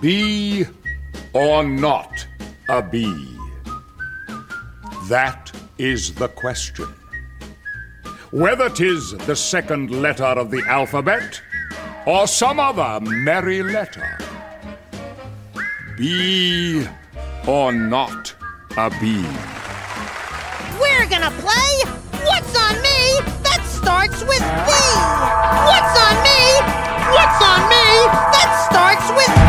Be or not a bee? That is the question. Whether 'tis the second letter of the alphabet or some other merry letter. Be or not a bee? We're gonna play What's on Me that starts with B. What's on me? What's on me that starts with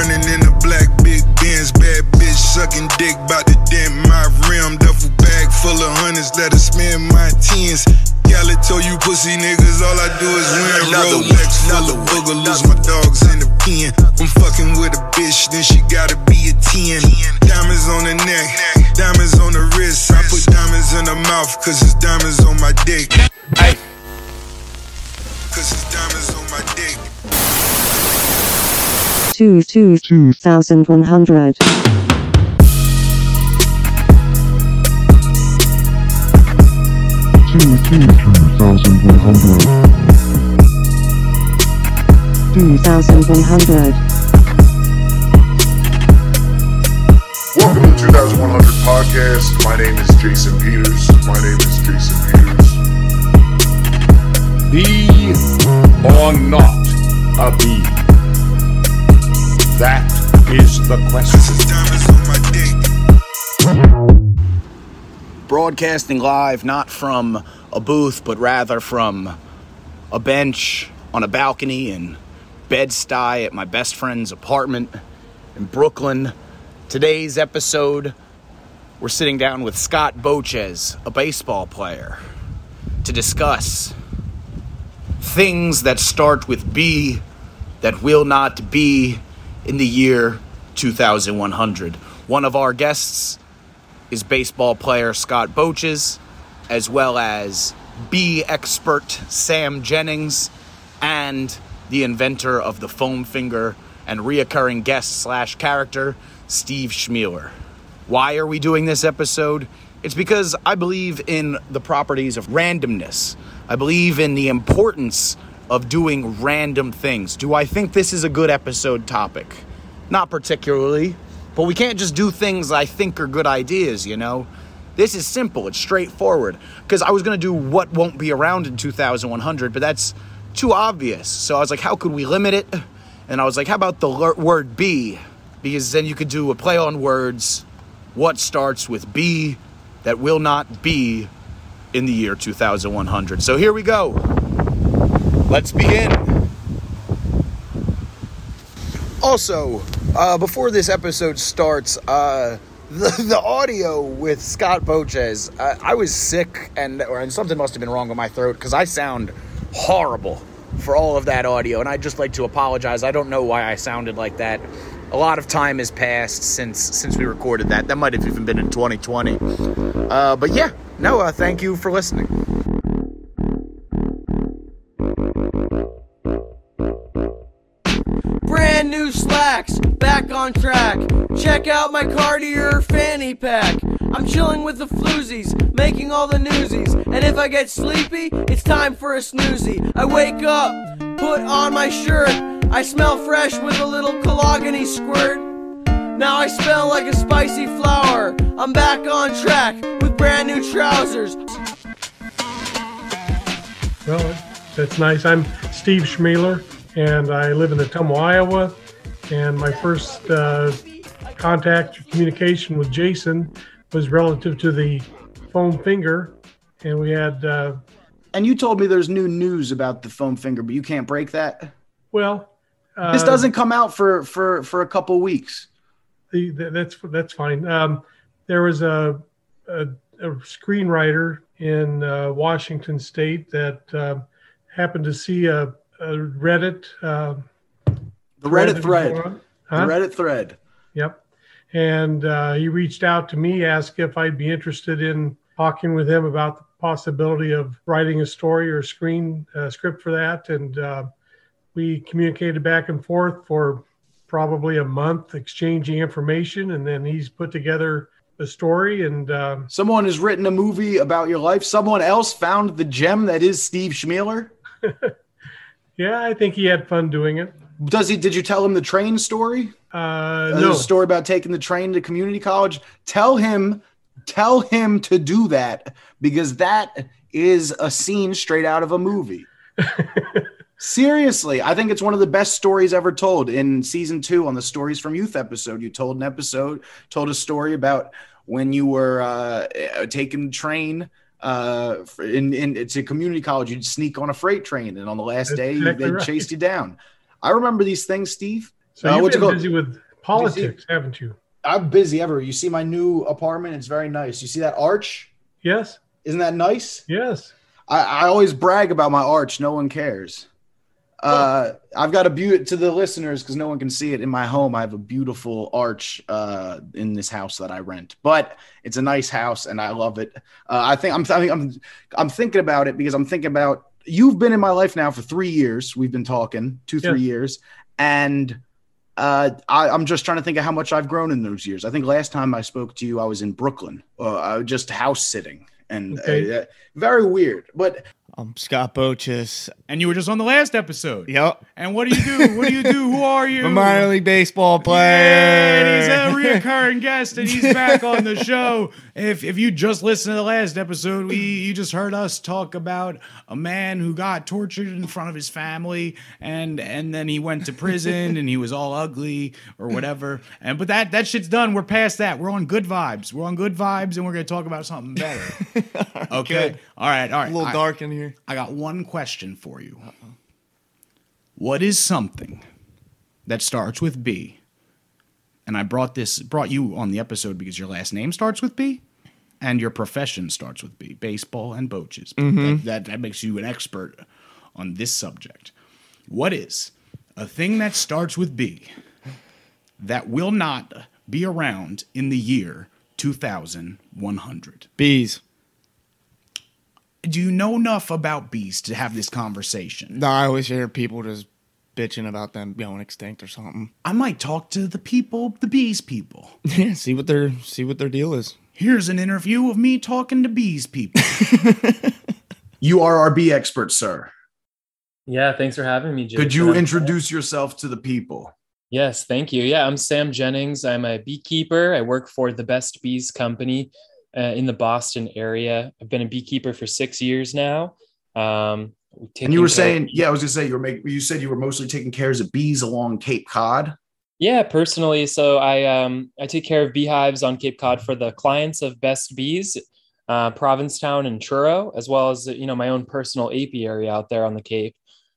burning in the black big Benz. Bad bitch sucking dick, bout to dent my rim. Duffel bag full of hundreds, let her spend my tens. Gala told you pussy niggas, all I do is win. Another one, Rolex full another of one, booger, lose another my dogs in the pen. I'm fucking with a bitch, then she gotta be a 10. Diamonds on the neck, diamonds on the wrist. I put diamonds in the mouth, cause it's diamonds on my dick. Cause it's diamonds on my dick. Two two two thousand one hundred two two two thousand one hundred two thousand one hundred Welcome to 2100 Podcast. My name is Jason Peters. My name is Jason Peters. be or not a bee? That is the question. it's diamonds on my dick. broadcasting live not from a booth but rather from a bench on a balcony in Bed-Stuy at my best friend's apartment in Brooklyn. Today's episode we're sitting down with Scott Boches, a baseball player, to discuss things that start with B that will not be in the year 2100. One of our guests is baseball player Scott Boches, as well as bee expert Sam Jennings, and the inventor of the foam finger and reoccurring guest slash character Steve Schmealer. Why are we doing this episode? It's because I believe in the properties of randomness. I believe in the importance of doing random things. Do I think this is a good episode topic? Not particularly, but we can't just do things I think are good ideas, you know? This is simple, it's straightforward. Because I was gonna do what won't be around in 2100, but that's too obvious. So I was like, how could we limit it? And I was like, how about the ler- word B? Because then you could do a play on words. What starts with B that will not be in the year 2100? So here we go. Let's begin. Also, uh, before this episode starts, uh, the, the audio with Scott Boches, uh, I was sick and, or, and something must have been wrong with my throat because I sound horrible for all of that audio. And I'd just like to apologize. I don't know why I sounded like that. A lot of time has passed since since we recorded that. That might have even been in 2020. Uh, but yeah, no, uh, thank you for listening. Back on track. Check out my Cartier fanny pack. I'm chilling with the floozies, making all the newsies. And if I get sleepy, it's time for a snoozy. I wake up, put on my shirt. I smell fresh with a little cologony squirt. Now I smell like a spicy flower. I'm back on track with brand new trousers. Well, that's nice. I'm Steve Schmealer, and I live in Ottumwa, Iowa. And my first uh, contact or communication with Jason was relative to the foam finger. And we had, uh, And you told me there's new news about the foam finger, but you can't break that. well, uh, This doesn't come out for for for a couple weeks. the, the, that's that's fine. Um, there was a, a, a screenwriter in uh, Washington State that uh, happened to see a, a Reddit. The Reddit thread. on. The Reddit thread. Yep. And uh, he reached out to me, asked if I'd be interested in talking with him about the possibility of writing a story or a screen uh, script for that. And uh, we communicated back and forth for probably a month, exchanging information. And then he's put together a story. And uh, Someone has written a movie about your life. Someone else found the gem that is Steve Schmealer. yeah, I think he had fun doing it. Does he? Did you tell him the train story? Uh, Uh, no. The story about taking the train to community college. Tell him, tell him to do that because that is a scene straight out of a movie. Seriously, I think it's one of the best stories ever told. In season two, on the Stories from Youth episode, you told an episode, told a story about when you were uh, uh, taking the train uh, in, in it's a community college. You'd sneak on a freight train, and on the last That's day, exactly they right. chased you down. I remember these things, Steve. So Uh, you've been called? busy with politics, haven't you? I'm busy ever. You see my new apartment? It's very nice. You see that arch? Yes. Isn't that nice? Yes. I, I always brag about my arch. No one cares. Uh, I've got a beauty to the listeners because no one can see it in my home. I have a beautiful arch uh, in this house that I rent, but it's a nice house and I love it. Uh, I think I'm, th- I'm I'm thinking about it because I'm thinking about you've been in my life now for three years. We've been talking two three Yes. years, and uh, I, I'm just trying to think of how much I've grown in those years. I think last time I spoke to you, I was in Brooklyn, uh, I was just house sitting, and Okay. uh, very weird. But I'm Scott Boches. And you were just on the last episode. Yep. And what do you do? What do you do? Who are you? I'm a minor league baseball Yeah, player. and he's a reoccurring guest, and he's back on the show. If if you just listened to the last episode, we you just heard us talk about a man who got tortured in front of his family, and and then he went to prison, and he was all ugly or whatever. And but that that shit's done. We're past that. We're on good vibes. We're on good vibes, and we're gonna talk about something better. Okay. Good. All right. All right. A little I- dark in here. I got one question for you. What is something that starts with B? And I brought this brought you on the episode because your last name starts with B and your profession starts with B, baseball and Boches. Mm-hmm. That, that that makes you an expert on this subject. What is a thing that starts with B that will not be around in the year 2100? Bees. Do you know enough about bees to have this conversation? No, I always hear people just bitching about them going extinct or something. I might talk to the people, the bees people. Yeah, see what their see what their deal is. Here's an interview of me talking to bees people. you are our bee expert, sir. Yeah, thanks for having me, Jake. Could you introduce yourself to the people? Yes, thank you. Yeah, I'm Sam Jennings. I'm a beekeeper. I work for the Best Bees Company uh, in the Boston area. I've been a beekeeper for six years now. Um, And you were saying, yeah, I was gonna say you were making. You said you were mostly taking care of bees along Cape Cod. Yeah, personally, so I um I take care of beehives on Cape Cod for the clients of Best Bees, uh, Provincetown and Truro, as well as you know my own personal apiary out there on the Cape.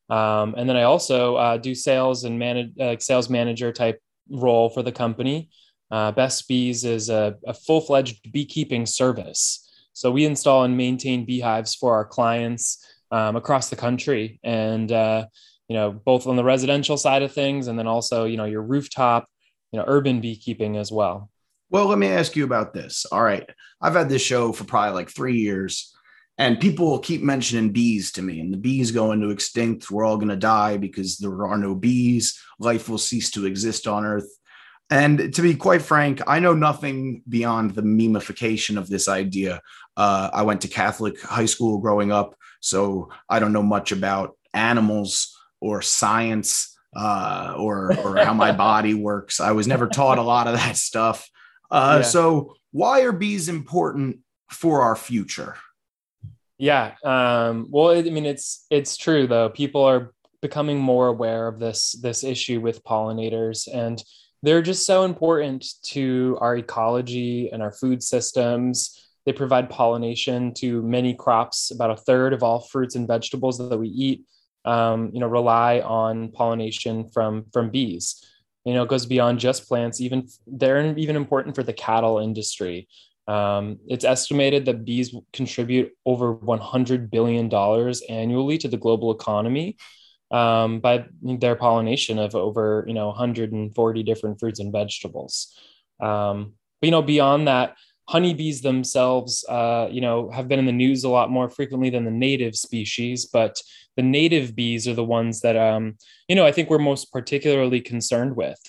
Um, and then I also uh, do sales and manage uh, sales manager type role for the company. Uh, Best Bees is a, a full fledged beekeeping service. So we install and maintain beehives for our clients um, across the country, and uh, you know both on the residential side of things, and then also you know your rooftop, you know urban beekeeping as well. Well, let me ask you about this. All right, I've had this show for probably like three years, and people will keep mentioning bees to me, and the bees go into extinct. We're all gonna die because there are no bees. Life will cease to exist on Earth. And to be quite frank, I know nothing beyond the memification of this idea. Uh, I went to Catholic high school growing up, so I don't know much about animals or science uh, or or how my body works. I was never taught a lot of that stuff. Uh, Yeah. So, why are bees important for our future? Yeah. Um, well, I mean, it's it's true though. People are becoming more aware of this this issue with pollinators, and they're just so important to our ecology and our food systems. They provide pollination to many crops. About a third of all fruits and vegetables that we eat, um, you know, rely on pollination from from bees. You know, it goes beyond just plants. Even they're even important for the cattle industry. Um, it's estimated that bees contribute over 100 billion dollars annually to the global economy um, by their pollination of over you know 140 different fruits and vegetables. Um, but you know beyond that, honeybees themselves, uh, you know, have been in the news a lot more frequently than the native species. But the native bees are the ones that um, you know I think we're most particularly concerned with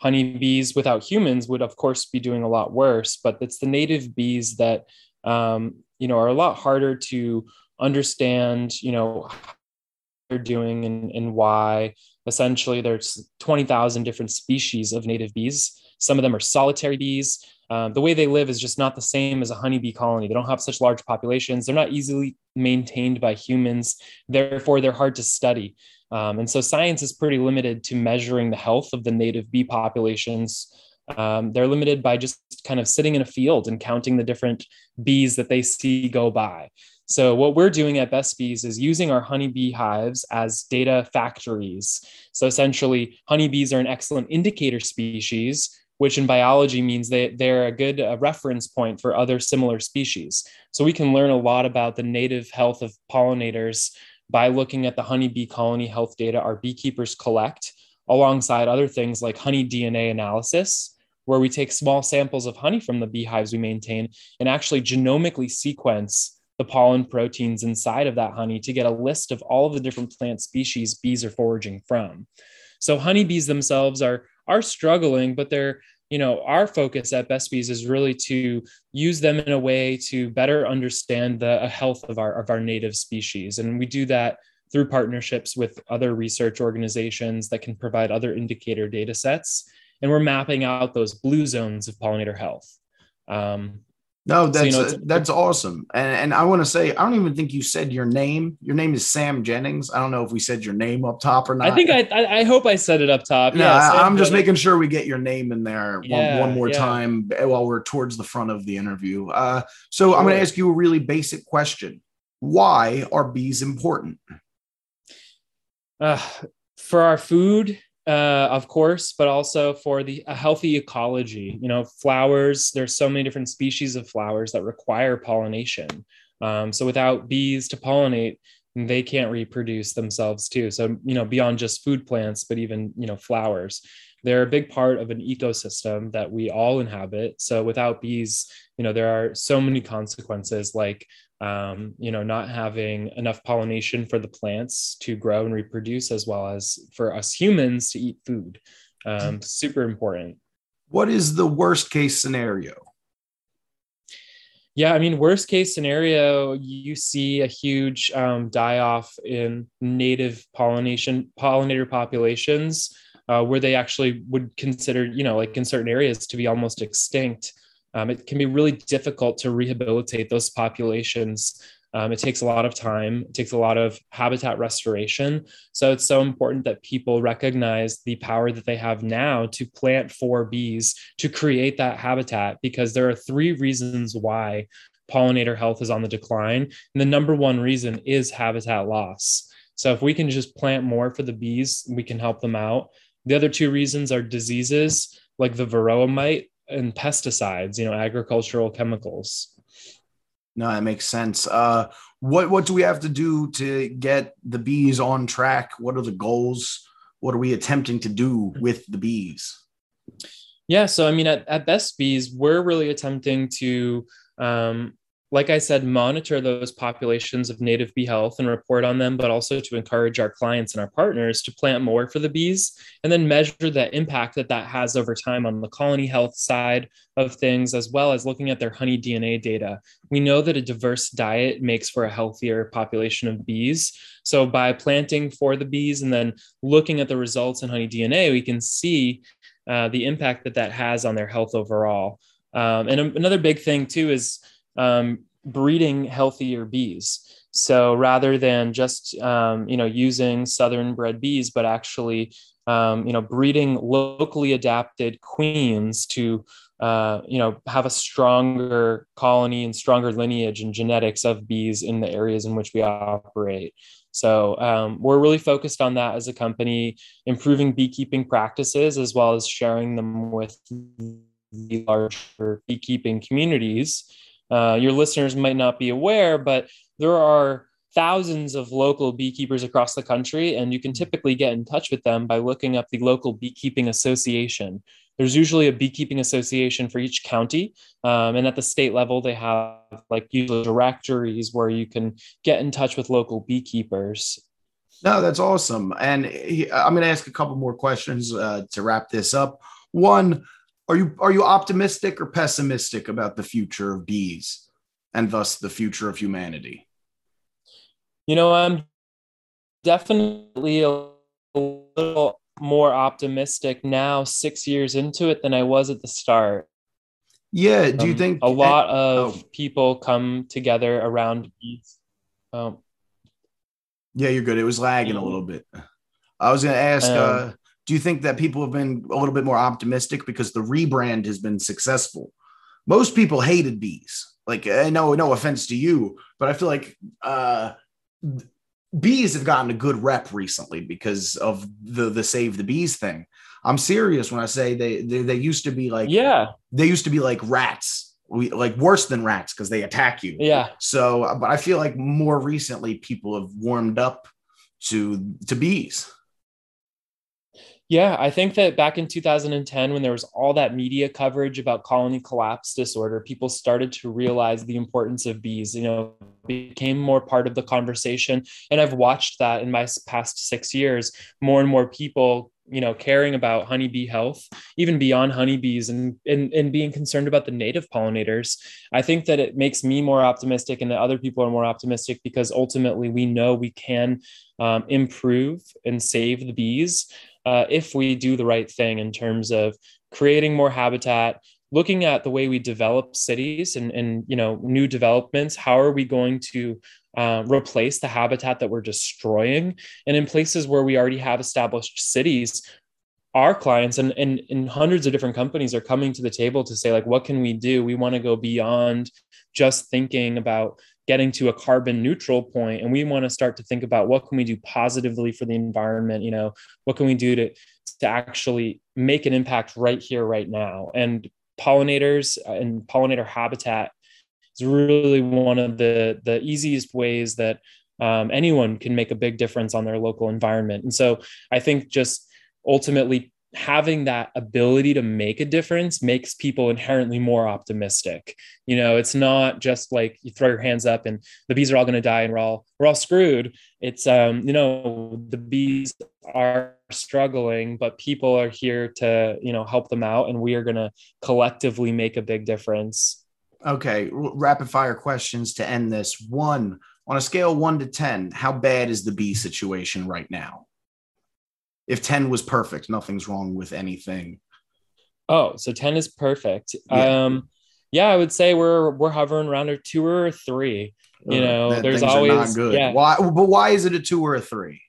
honeybees without humans would of course be doing a lot worse but it's the native bees that um, you know are a lot harder to understand you know they're doing and, and why Essentially, there's 20,000 different species of native bees. Some of them are solitary bees. Um, the way they live is just not the same as a honeybee colony. They don't have such large populations. They're not easily maintained by humans. Therefore, they're hard to study. Um, and so science is pretty limited to measuring the health of the native bee populations. Um, they're limited by just kind of sitting in a field and counting the different bees that they see go by. So, what we're doing at Best Bees is using our honeybee hives as data factories. So, essentially, honeybees are an excellent indicator species, which in biology means they, they're a good uh, reference point for other similar species. So, we can learn a lot about the native health of pollinators by looking at the honeybee colony health data our beekeepers collect, alongside other things like honey DNA analysis, where we take small samples of honey from the beehives we maintain and actually genomically sequence the pollen proteins inside of that honey to get a list of all of the different plant species bees are foraging from. So honeybees themselves are are struggling, but they're you know our focus at Best Bees is really to use them in a way to better understand the health of our of our native species, and we do that through partnerships with other research organizations that can provide other indicator data sets, and we're mapping out those blue zones of pollinator health. Um, no, that's so, you know, uh, that's awesome. And and I want to say I don't even think you said your name. Your name is Sam Jennings. I don't know if we said your name up top or not. I think I I, I hope I said it up top. No, yeah, I, am just making sure we get your name in there yeah, one, one more yeah. time while we're towards the front of the interview. Uh, so sure. I'm going to ask you a really basic question. Why are bees important? Uh, for our food uh, of course, but also for the a healthy ecology. You know, flowers. There's so many different species of flowers that require pollination. Um, so without bees to pollinate, they can't reproduce themselves too. So you know, beyond just food plants, but even you know flowers, they're a big part of an ecosystem that we all inhabit. So without bees, you know, there are so many consequences like um, you know, not having enough pollination for the plants to grow and reproduce, as well as for us humans to eat food. Um, super important. What is the worst case scenario? Yeah, I mean, worst case scenario, you see a huge um, die off in native pollination pollinator populations, uh, where they actually would consider, you know, like in certain areas to be almost extinct um, it can be really difficult to rehabilitate those populations. Um, it takes a lot of time, it takes a lot of habitat restoration. So it's so important that people recognize the power that they have now to plant for bees to create that habitat because there are three reasons why pollinator health is on the decline. And the number one reason is habitat loss. So if we can just plant more for the bees, we can help them out. The other two reasons are diseases like the varroa mite and pesticides, you know, agricultural chemicals. No, that makes sense. Uh, what what do we have to do to get the bees on track? What are the goals? What are we attempting to do with the bees? Yeah, so I mean, at, at Best Bees, we're really attempting to um, like I said, monitor those populations of native bee health and report on them, but also to encourage our clients and our partners to plant more for the bees and then measure the impact that that has over time on the colony health side of things, as well as looking at their honey DNA data. We know that a diverse diet makes for a healthier population of bees. So by planting for the bees and then looking at the results in honey DNA, we can see uh, the impact that that has on their health overall. Um, and another big thing too is um, breeding healthier bees. So rather than just um, you know using southern bred bees, but actually um, you know breeding locally adapted queens to uh, you know have a stronger colony and stronger lineage and genetics of bees in the areas in which we operate. So um, we're really focused on that as a company, improving beekeeping practices as well as sharing them with the larger beekeeping communities uh, your listeners might not be aware, but there are thousands of local beekeepers across the country, and you can typically get in touch with them by looking up the local beekeeping association. There's usually a beekeeping association for each county, um, and at the state level, they have like usually directories where you can get in touch with local beekeepers. No, that's awesome. And I'm going to ask a couple more questions uh, to wrap this up. One, are you are you optimistic or pessimistic about the future of bees and thus the future of humanity? You know, I'm definitely a little more optimistic now, six years into it, than I was at the start. Yeah. Do you Um, think a lot of oh. people come together around bees? Um, Yeah, you're good. It was lagging a little bit. I was going to ask, Um, uh, do you think that people have been a little bit more optimistic because the rebrand has been successful? Most people hated bees. Like, uh, no, no offense to you, but I feel like uh, bees have gotten a good rep recently because of the the save the bees thing. I'm serious when I say they they, they used to be like yeah, they used to be like rats, we, like worse than rats because they attack you. yeah. So, but I feel like more recently people have warmed up to to bees. Yeah, I think that back in 2010, when there was all that media coverage about colony collapse disorder, people started to realize the importance of bees. You know, became more part of the conversation, and I've watched that in my past six years. More and more people, you know, caring about honeybee health, even beyond honeybees, and and and being concerned about the native pollinators. I think that it makes me more optimistic, and that other people are more optimistic because ultimately we know we can um, improve and save the bees uh, if we do the right thing in terms of creating more habitat looking at the way we develop cities and, and you know new developments how are we going to uh, replace the habitat that we're destroying? And in places where we already have established cities our clients and, and, and hundreds of different companies are coming to the table to say like what can we do? We want to go beyond just thinking about getting to a carbon neutral point and we want to start to think about what can we do positively for the environment you know? What can we do to to actually make an impact right here right now? And pollinators and pollinator habitat is really one of the the easiest ways that um, anyone can make a big difference on their local environment. And so i think just ultimately having that ability to make a difference makes people inherently more optimistic you know it's not just like you throw your hands up and the bees are all going to die and we're all we're all screwed it's um you know the bees are struggling but people are here to you know help them out and we are going to collectively make a big difference Okay, rapid fire questions to end this. One, on a scale of one to 10, how bad is the bee situation right now? If 10 was perfect, nothing's wrong with anything. oh so 10 is perfect Yeah. um yeah i would say we're we're hovering around a two or a three you know that there's always not good. yeah Why? But why is it a two or a three?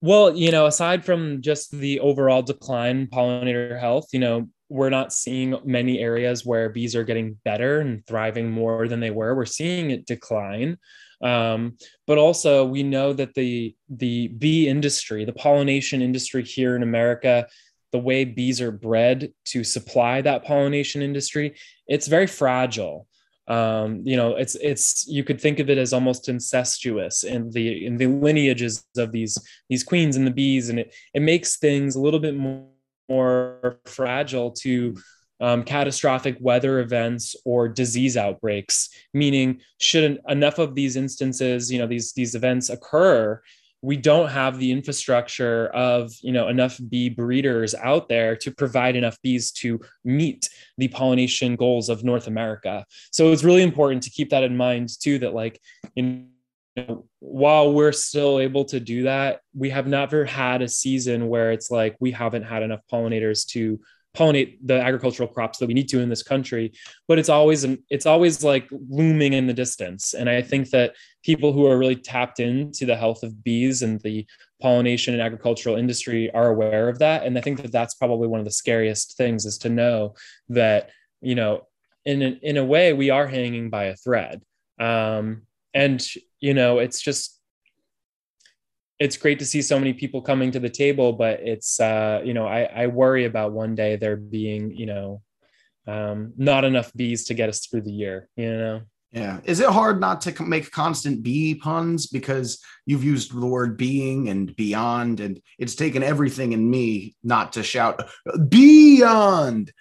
Well, you know, aside from just the overall decline in pollinator health, you know, we're not seeing many areas where bees are getting better and thriving more than they were. We're seeing it decline. Um, but also, we know that the the bee industry, the pollination industry here in America, the way bees are bred to supply that pollination industry, it's very fragile. Um you know it's it's you could think of it as almost incestuous in the in the lineages of these these queens and the bees. And it it makes things a little bit more, more fragile to um, catastrophic weather events or disease outbreaks meaning should enough of these instances you know these these events occur we don't have the infrastructure of you know enough bee breeders out there to provide enough bees to meet the pollination goals of north america. So it's really important to keep that in mind too that like know while we're still able to do that we have never had a season where it's like we haven't had enough pollinators to pollinate the agricultural crops that we need to in this country but it's always it's always like looming in the distance. And i think that people who are really tapped into the health of bees and the pollination and agricultural industry are aware of that. And i think that that's probably one of the scariest things is to know that you know in a, in a way we are hanging by a thread. Um, and you know it's just it's great to see so many people coming to the table but it's uh, you know I, I worry about one day there being you know um, not enough bees to get us through the year you know? Yeah. Is it hard not to make constant bee puns? Because you've used the word being and beyond, and it's taken everything in me not to shout beyond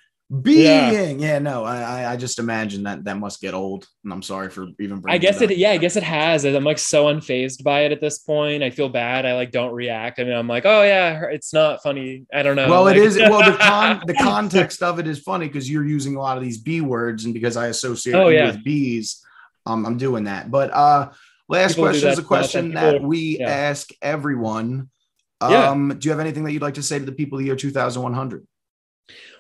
being? Yeah, no, I, I- just imagine that that must get old, and I'm sorry for even. I guess it. it, yeah, I guess it has. I'm like so unfazed by it at this point. I feel bad. I like don't react. I mean, I'm like, oh yeah, it's not funny. I don't know. Well, it Like- is. Well, the con the context of it is funny because you're using a lot of these B words, and because I associate Oh, yeah. with bees, um, I'm doing that. But uh, last People question is a question time. that we yeah. ask everyone. Yeah. Um, do you have anything that you'd like to say to the people of the year 2100?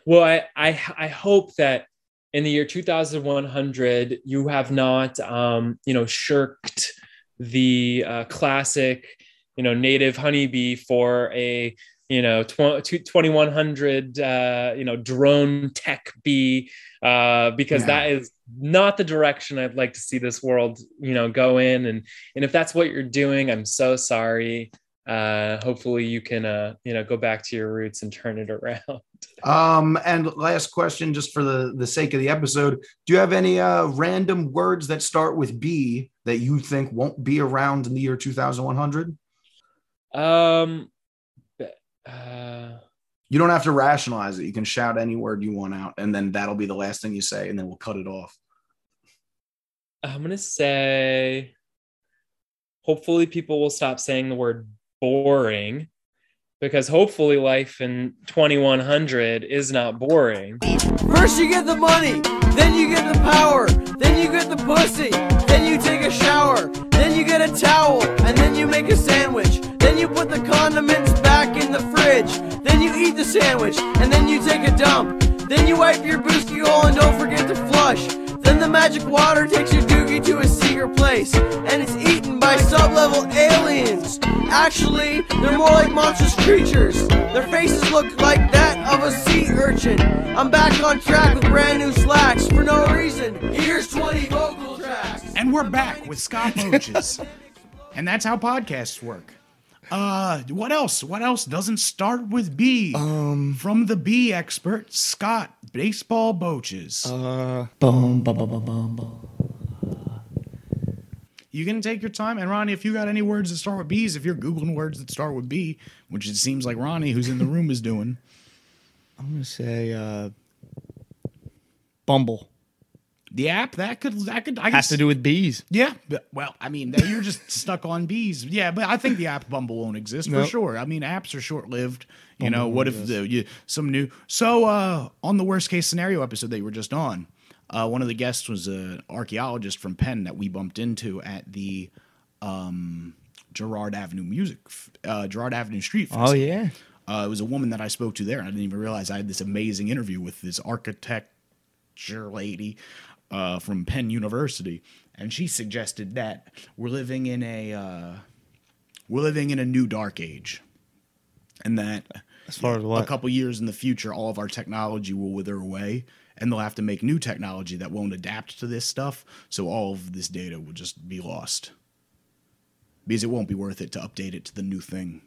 Well, I, I I hope that in the year 2100 you have not um, you know shirked the uh, classic you know native honeybee for a you know tw- 2100 uh, you know drone tech bee uh, because Yeah. that is not the direction I'd like to see this world you know go in. And and if that's what you're doing I'm so sorry. Uh hopefully you can uh you know go back to your roots and turn it around Um, and last question, just for the, the sake of the episode, do you have any uh, random words that start with B that you think won't be around in the year 2100? Um, uh, You don't have to rationalize it. You can shout any word you want out, and then that'll be the last thing you say, and then we'll cut it off. I'm gonna say, hopefully, people will stop saying the word boring, because hopefully, life in 2100 is not boring. First you get the money, then you get the power, then you get the pussy, then you take a shower, then you get a towel, and then you make a sandwich. Then you put the condiments back in the fridge. Then you eat the sandwich, and then you take a dump. Then you wipe your booski hole and don't forget to flush. Then the magic water takes your doogie to a secret place, and it's eaten by sub-level aliens. Actually, they're more like monstrous creatures. Their faces look like that of a sea urchin. I'm back on track with brand new slacks for no reason. Here's 20 vocal tracks. And we're back with Scott Boches. and that's how podcasts work. Uh, what else? What else doesn't start with B? Um, from the B expert, Scott Baseball Boches. Uh, boom, bum, bum, bum, bum, bum. You can take your time. And Ronnie, if you got any words that start with B's, if you're Googling words that start with B, which it seems like Ronnie, who's in the room, is doing. I'm gonna say uh, Bumble The app, that could, that could, I has guess. to do with bees. Yeah, but, well, I mean, you're just stuck on bees. Yeah, but I think the app Bumble won't exist for Nope. sure. I mean, apps are short lived. You Bumble know, what if the, you, some new? So, uh, on the worst case scenario episode that you were just on, uh, one of the guests was an archaeologist from Penn that we bumped into at the um, Girard Avenue Music, uh, Girard Avenue Street. Festival. Oh yeah. Uh, it was a woman that I spoke to there, and I didn't even realize I had this amazing interview with this architecture lady uh, from Penn University, and she suggested that we're living in a uh, we're living in a new dark age, and that As far as a couple years in the future, all of our technology will wither away, and they'll have to make new technology that won't adapt to this stuff, so all of this data will just be lost because it won't be worth it to update it to the new thing.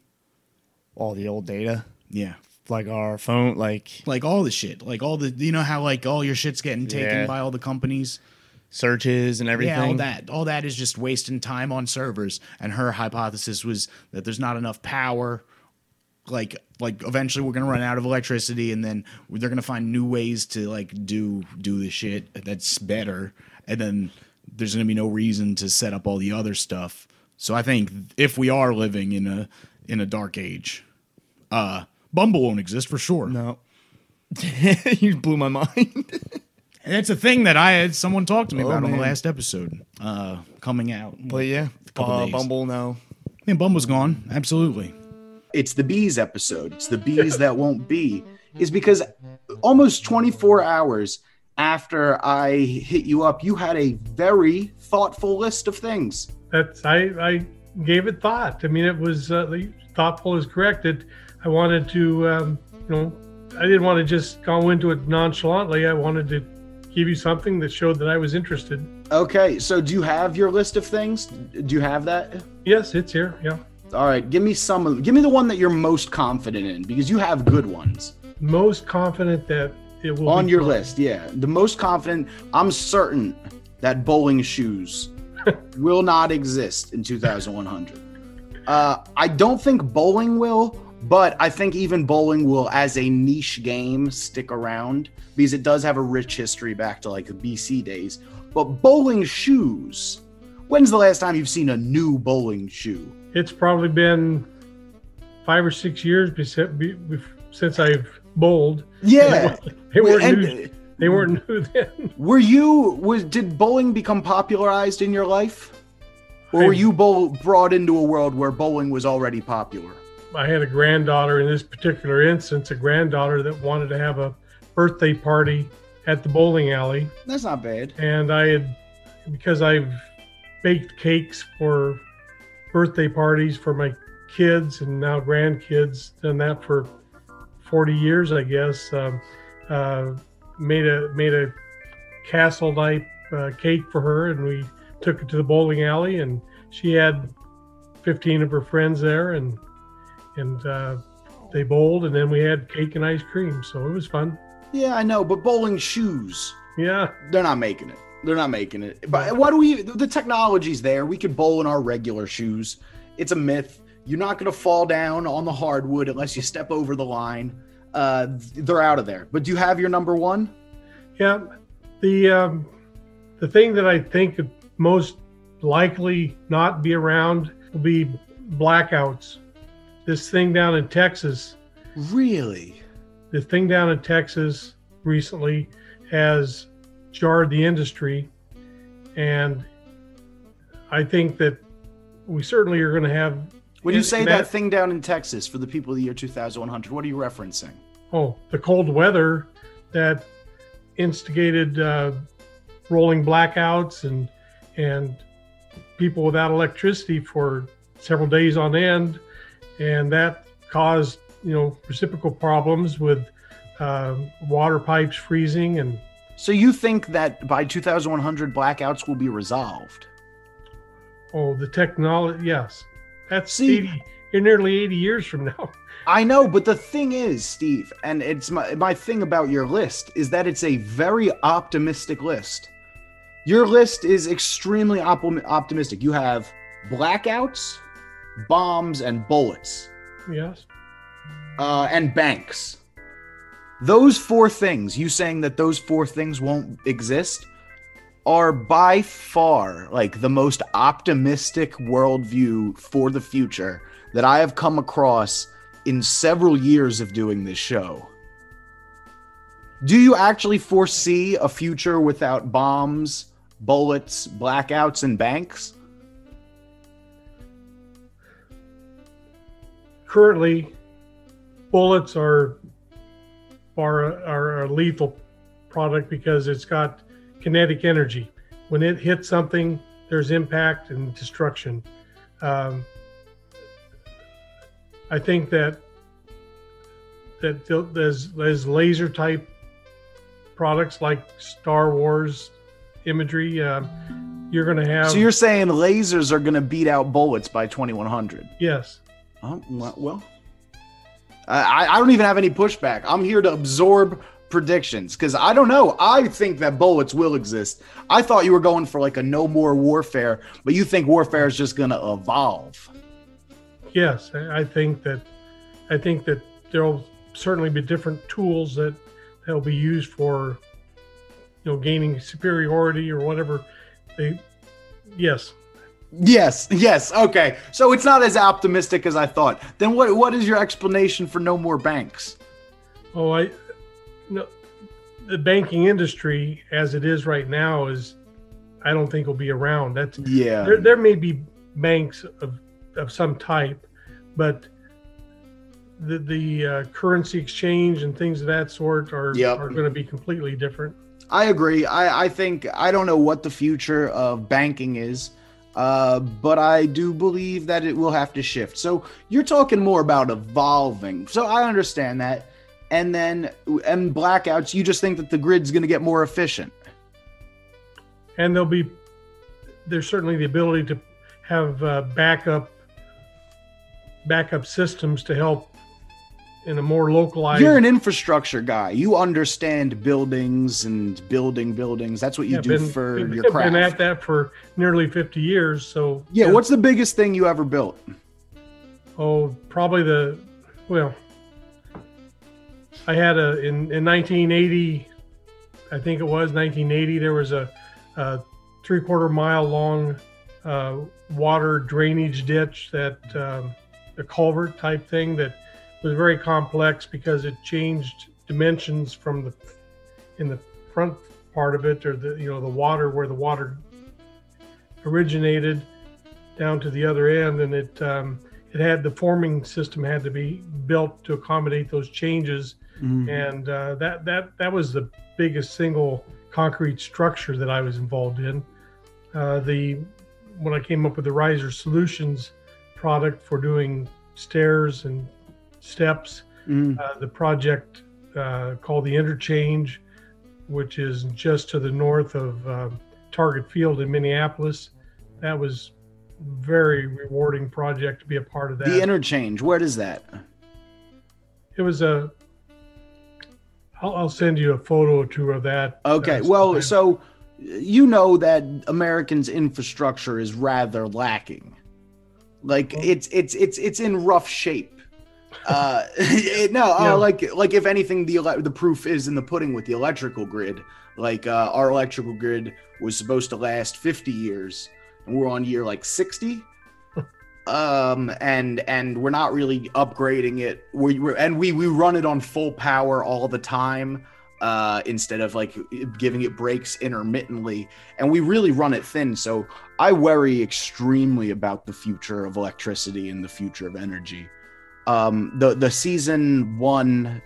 All the old data, Yeah. like our phone, like like all the shit, like all the you know how like all your shit's getting taken Yeah. by all the companies. searches and everything. Yeah, all that, all that is just wasting time on servers. And her hypothesis was that there's not enough power. Like, like eventually we're gonna run out of electricity, and then they're gonna find new ways to like do do the shit that's better. And then there's gonna be no reason to set up all the other stuff. So I think if we are living in a in a dark age, uh, Bumble won't exist for sure. No. you blew my mind. And it's a thing that I had someone talk to me Oh, about on the last episode, uh, coming out. but yeah, uh. Bumble, no. I mean, Bumble's gone. Absolutely. It's the bees episode. It's the bees that won't be. Is because almost 24 hours after I hit you up, you had a very thoughtful list of things. That's I I gave it thought. I mean, it was uh, thoughtful is correct. It I wanted to um, you know I didn't want to just go into it nonchalantly. I wanted to give you something that showed that I was interested. Okay, so do you have your list of things? Do you have that? Yes, it's here. Yeah, All right, give me some of give me the one that you're most confident in because you have good ones. most confident that it will on your fun. list yeah the most confident i'm certain that bowling shoes will not exist in 2100 uh, i don't think bowling will but i think even bowling will as a niche game stick around because it does have a rich history back to like the bc days but bowling shoes when's the last time you've seen a new bowling shoe It's probably been five or six years bes- be- be- since I've bowled. yeah They weren't And- new. They weren't new then. Were you was did bowling become popularized in your life? Or were you bowl, brought into a world where bowling was already popular? I had a granddaughter in this particular instance, a granddaughter that wanted to have a birthday party at the bowling alley. That's not bad. And I had, because I've baked cakes for birthday parties for my kids and now grandkids, done that for 40 years, I guess. Um, uh, made a made a castle type uh, cake for her, and we took it to the bowling alley, and she had 15 of her friends there, and and uh, they bowled, and then we had cake and ice cream, so it was fun. Yeah, I know, but bowling shoes, Yeah, they're not making it. They're not making it. But what do we? The technology's there. We could bowl in our regular shoes. It's a myth. You're not going to fall down on the hardwood unless you step over the line. Uh, they're out of there. But do you have your number one? yeah. The um, the thing that I think most likely not be around will be blackouts. This thing down in Texas, Really? the thing down in Texas recently has jarred the industry. And I think that we certainly are going to have. When you say and that thing down in Texas for the people of the year 2100, what are you referencing? Oh, the cold weather that instigated uh, rolling blackouts and and people without electricity for several days on end, and that caused you know reciprocal problems with uh, water pipes freezing and So you think that by 2100 blackouts will be resolved? oh the technology yes that's See- 80 in nearly 80 years from now I know, but the thing is, Steve, and it's my my thing about your list is that it's a very optimistic list. Your list is extremely op- optimistic. You have blackouts, bombs, and bullets, yes uh, and banks. Those four things, you saying that those four things won't exist, are by far like the most optimistic worldview for the future that I have come across in several years of doing this show. Do you actually foresee a future without bombs, bullets, blackouts, and banks? currently bullets are are, are a lethal product because it's got kinetic energy when it hits something there's impact and destruction um, i think that that th- there's there's laser type products like star wars imagery um, you're going to have So you're saying lasers are going to beat out bullets by 2100? yes well, well. Uh, I, I don't even have any pushback. I'm here to absorb predictions because I don't know. I think that bullets will exist. I thought you were going for like a no more warfare, but you think warfare is just going to evolve. Yes, I I think that I think that there'll certainly be different tools that that'll be used for you know gaining superiority or whatever. They yes, Yes, yes, okay. So it's not as optimistic as I thought. Then what? What is your explanation for no more banks? oh I no the banking industry as it is right now is I don't think will be around. That's Yeah. there, there may be banks of of some type, but the the uh, currency exchange and things of that sort are Yep. are going to be completely different. I agree. I, I think I don't know what the future of banking is, uh, but I do believe that it will have to shift. So you're talking more about evolving. So I understand that. And then and blackouts, you just think that the grid's going to get more efficient. and there'll be there's certainly the ability to have uh, backup backup systems to help in a more localized You're an infrastructure guy. You understand buildings and building buildings. That's what you Yeah, do been- for been, your been at that for nearly 50 years so yeah. What's the biggest thing you ever built? oh probably the well i had a in, in 1980 i think it was 1980 there was a, a three quarter mile long uh, water drainage ditch that um, a culvert type thing that was very complex because it changed dimensions from the in the front part of it or the you know the water where the water originated down to the other end and it um, it had the forming system had to be built to accommodate those changes, Mhm. and uh, that that that was the biggest single concrete structure that I was involved in. Uh, the when I came up with the riser solutions product for doing stairs and steps, Mm. uh, the project uh, called the interchange, which is just to the north of um Target Field in Minneapolis. That was very rewarding project to be a part of that. The interchange. Where does that? it was a. I'll, I'll send you a photo or two of that. Okay. uh, Well, so you know that Americans' infrastructure is rather lacking. Like it's it's it's it's in rough shape. Uh, it- no, Yeah. uh, like like if anything, the ele- the proof is in the pudding with the electrical grid. Like uh, our electrical grid was supposed to last 50 years, and we're on year like 60. um and and we're not really upgrading it we we're, and we we run it on full power all the time uh instead of like giving it breaks intermittently and we really run it thin so i worry extremely about the future of electricity and the future of energy um the the season 1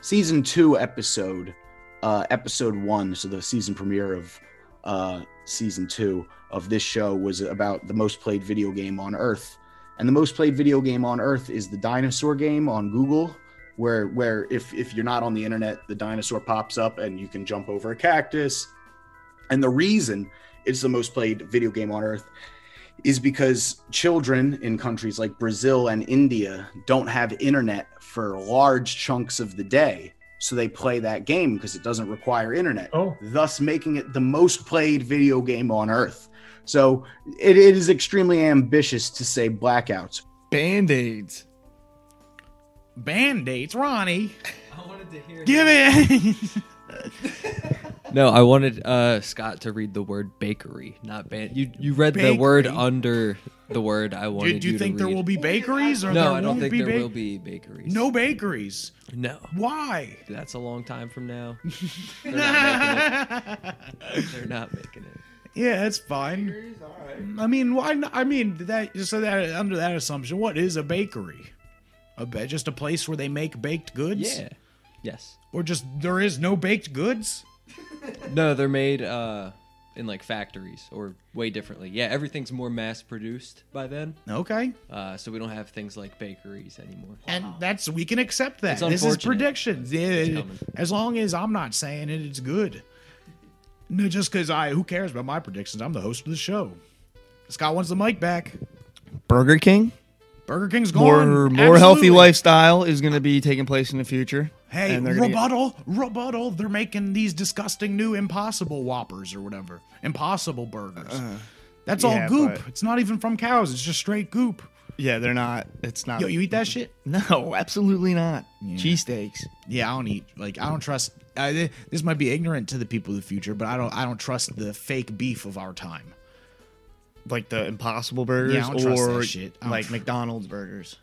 season 2 episode uh episode 1 so the season premiere of uh season 2 of this show was about the most played video game on earth. And the most played video game on earth is the dinosaur game on google where where if if you're not on the internet the dinosaur pops up and you can jump over a cactus. And the reason it's the most played video game on earth is because children in countries like Brazil and India don't have internet for large chunks of the day. So they play that game because it doesn't require internet, Oh. thus making it the most played video game on earth. So it, it is extremely ambitious to say blackouts. Band aids. Band aids, Ronnie. I wanted to hear. Give it. No, I wanted uh, Scott to read the word bakery, not ban. You you read the word under the word. I wanted Do, do you to think there read. will be bakeries or No, there I don't won't think be there ba- will be bakeries. No bakeries. No. Why? That's a long time from now. They're not making it. They're not making it. Yeah, that's fine. I mean, why? Not? I mean, that so that under that assumption, what is a bakery? A ba- just a place where they make baked goods? Yeah. Yes. Or just there is no baked goods? No, they're made uh, in like factories or way differently. Yeah, everything's more mass produced by then. Okay. Uh, so we don't have things like bakeries anymore. And that's we can accept that. It's This is unfortunate. predictions. It's Yeah, coming. as long as I'm not saying it, it's good. No, just because I who cares about my predictions? I'm the host of the show. Scott wants the mic back. Burger King. Burger King's More gone. more healthy Absolutely. lifestyle is going to be taking place in the future. Hey, and get- rebuttal, rebuttal. They're making these disgusting new Impossible Whoppers or whatever. Impossible burgers. That's Uh, yeah, all goop. but- It's not even from cows. It's just straight goop. yeah, they're not. It's not. Yo, you eat that shit? No, absolutely not. Yeah. Cheesesteaks. Yeah, I don't eat. Like, I don't trust. I, this might be ignorant to the people of the future, but I don't. I don't trust the fake beef of our time. Like the Impossible Burgers Yeah, I don't trust that or shit. I don't like tr- McDonald's burgers.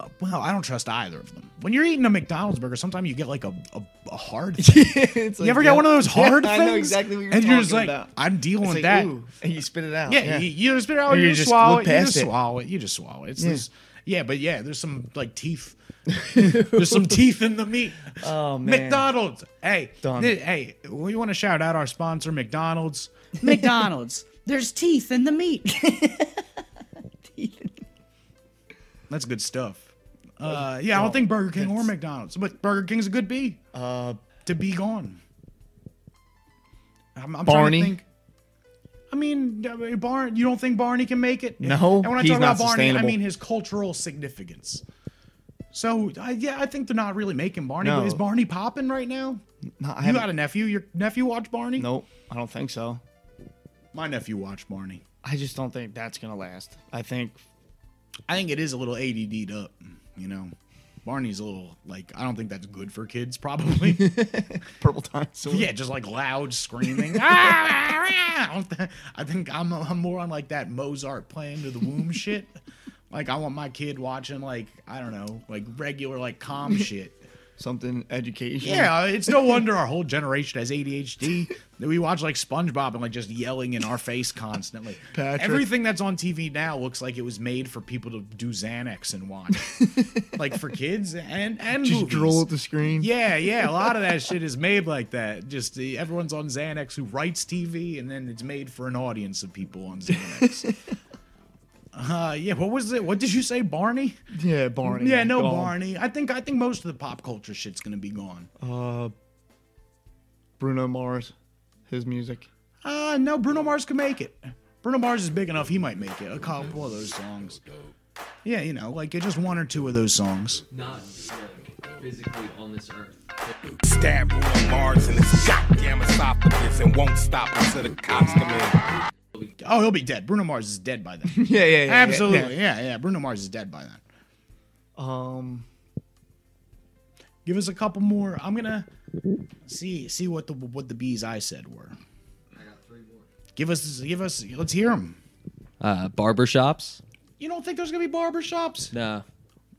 Uh, Well, I don't trust either of them. When you're eating a McDonald's burger, sometimes you get like a, a, a hard thing. It's you like, ever yeah. get one of those Yeah, hard I things? know exactly what you're and you're just like, about. I'm dealing It's with like, that. ooh, and you spit it out. Yeah, Yeah. You, you just spit it out. Or You, you just just swallow it. You just it. swallow it. You just swallow it. It's Yeah. this. Yeah, but yeah, there's some like teeth. there's some teeth in the meat. Oh man. McDonald's. Hey, Done. th- hey, we want to shout out our sponsor, McDonald's. McDonald's. There's teeth in the meat. That's good stuff. Uh, yeah, I don't think Burger King or McDonald's, but Burger King's a good B. Uh, to be gone. I'm, I'm Barney? Trying to think. I mean, I mean, Barney. You don't think Barney can make it? No, And when I he's talk about Barney, I sustainable. mean his cultural significance. So I yeah, I think they're not really making Barney. No. But is Barney popping right now? No, I you haven't- got a nephew? Your nephew watch Barney? Nope, I don't think so. My nephew watched Barney. I just don't think that's gonna last. I think I think it is a little ADD'd up. You know, Barney's a little like I don't think that's good for kids. Probably. purple dinosaur. Yeah, just like loud screaming. I I think I'm, I'm more on like that Mozart playing to the womb shit. Like I want my kid watching like I don't know, like regular like calm shit. Something education. Yeah, it's no wonder our whole generation has ADHD. that we watch like SpongeBob and like just yelling in our face constantly. Patrick. Everything that's on TV now looks like it was made for people to do Xanax and watch, like for kids and and Just movies. drool at the screen. Yeah, yeah, a lot of that shit is made like that. Just uh, everyone's on Xanax who writes TV, and then it's made for an audience of people on Xanax. uh, yeah. What was it? What did you say, Barney? Yeah, Barney. Yeah, no Gone. Barney. I think I think most of the pop culture shit's gonna be gone. Uh, Bruno Mars, his music. Uh, no, Bruno Mars could make it. Bruno Mars is big enough; he might make it. A couple of those songs. Yeah, you know, like just one or two of those songs. Not like physically on this earth. Stab Bruno Mars in his goddamn esophagus and won't stop until the cops come in. Oh, he'll be dead. Bruno Mars is dead by then. Yeah, yeah, yeah, Absolutely. yeah. Yeah, yeah. Bruno Mars is dead by then. Um, Give us a couple more. I'm gonna see see what the what the bees I said were. I got three more. Give us give us. Let's hear them. Uh, barbershops? You don't think there's gonna be barbershops? Nah.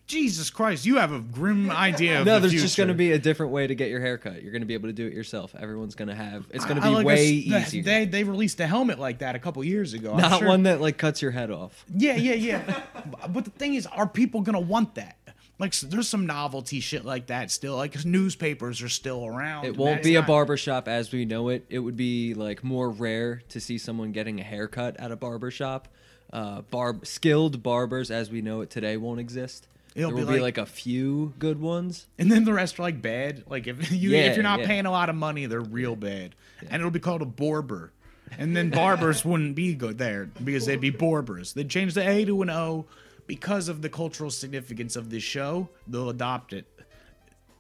Jesus Christ, you have a grim idea. Of No, the there's just going to be a different way to get your hair cut. You're going to be able to do it yourself. Everyone's going to have. It's going to be like way a easier. They they released a helmet like that a couple years ago. Not sure- one that like cuts your head off. Yeah, yeah, yeah. but the thing is, are people gonna want that? Like, there's some novelty shit like that still. Like, newspapers are still around. It won't be a not- barbershop as we know it. It would be like more rare to see someone getting a haircut at a barbershop. Uh, barb skilled barbers as we know it today won't exist. It'll there be will be like- like a few good ones. And then the rest are like bad. Like if you Yeah, if you're not yeah. paying a lot of money, they're real bad. And it'll be called a barber. And then barbers wouldn't be good there because they'd be barbers. They'd change the A to an O because of the cultural significance of this show. They'll adopt it.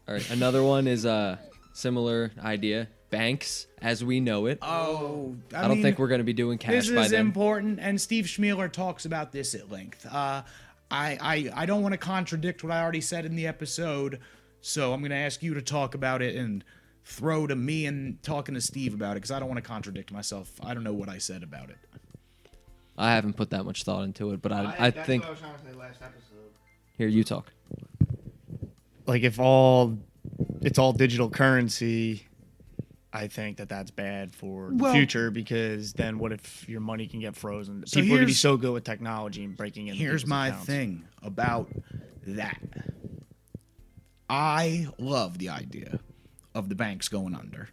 All right, another one is a similar idea. Banks as we know it. Oh, I, I, don't mean, think we're going to be doing cash This is important, and Steve Schmealer talks about this at length. Uh, I, I I don't want to contradict what I already said in the episode, so I'm going to ask you to talk about it and throw to me and talking to Steve about it because I don't want to contradict myself. I don't know what I said about it. I haven't put that much thought into it, but I, I, think. was trying to say last episode. Here, you talk. Like if all it's all digital currency, I think that that's bad for the Well- future because then what if your money can get frozen? So People are gonna be so good with technology and breaking in. Here's my accounts. thing about that. I love the idea of the banks going under.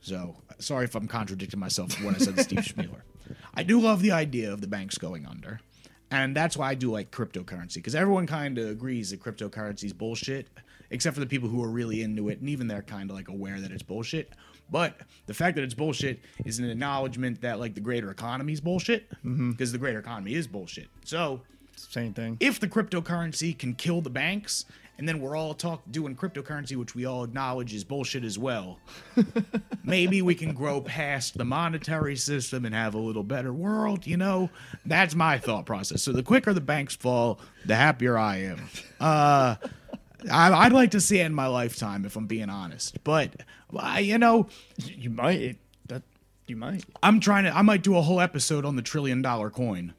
So sorry if I'm contradicting myself what I said Steve Schmealer. I do love the idea of the banks going under. And that's why I do like cryptocurrency because everyone kind of agrees that cryptocurrency is bullshit, except for the people who are really into it, and even they're kind of like aware that it's bullshit. But the fact that it's bullshit is an acknowledgement that like the greater economy is bullshit because the greater economy is bullshit. So Same thing. if the cryptocurrency can kill the banks and then we're all talk doing cryptocurrency which we all acknowledge is bullshit as well maybe we can grow past the monetary system and have a little better world you know that's my thought process so the quicker the banks fall the happier i am uh I'd like to see it in my lifetime, if I'm being honest. But I, you know, you might. It, that you might. I'm trying to. I might do a whole episode on the trillion dollar coin.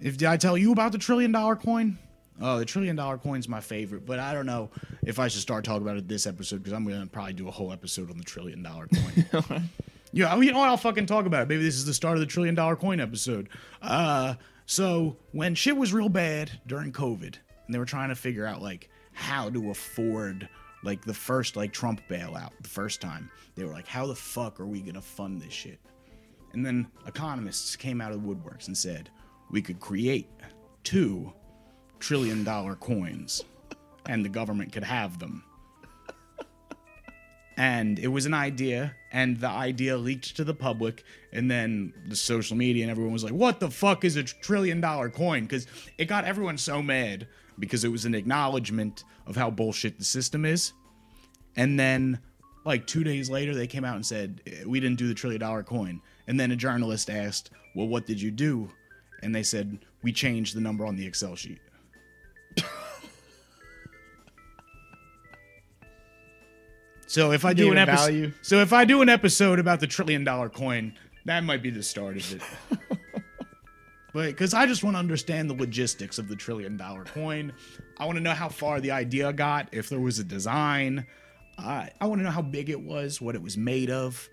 If did I tell you about the trillion dollar coin? Oh, the trillion dollar coin's my favorite, but I don't know if I should start talking about it this episode because I'm gonna probably do a whole episode on the trillion dollar coin. yeah, you know what? I'll fucking talk about it. Maybe this is the start of the trillion dollar coin episode. Uh, so when shit was real bad during COVID, and they were trying to figure out like how to afford like the first like Trump bailout the first time, they were like, how the fuck are we gonna fund this shit? And then economists came out of the woodworks and said, we could create two trillion dollar coins and the government could have them. And it was an idea, and the idea leaked to the public, and then the social media and everyone was like, What the fuck is a trillion dollar coin? Because it got everyone so mad because it was an acknowledgement of how bullshit the system is. And then, like two days later, they came out and said, "Eh, We didn't do the trillion dollar coin. And then a journalist asked, Well, what did you do? And they said, We changed the number on the Excel sheet. So if I do an episode, so if I do an episode about the trillion dollar coin, that might be the start of it. But because I just want to understand the logistics of the trillion dollar coin. I want to know how far the idea got, if there was a design. I I want to know how big it was, what it was made of,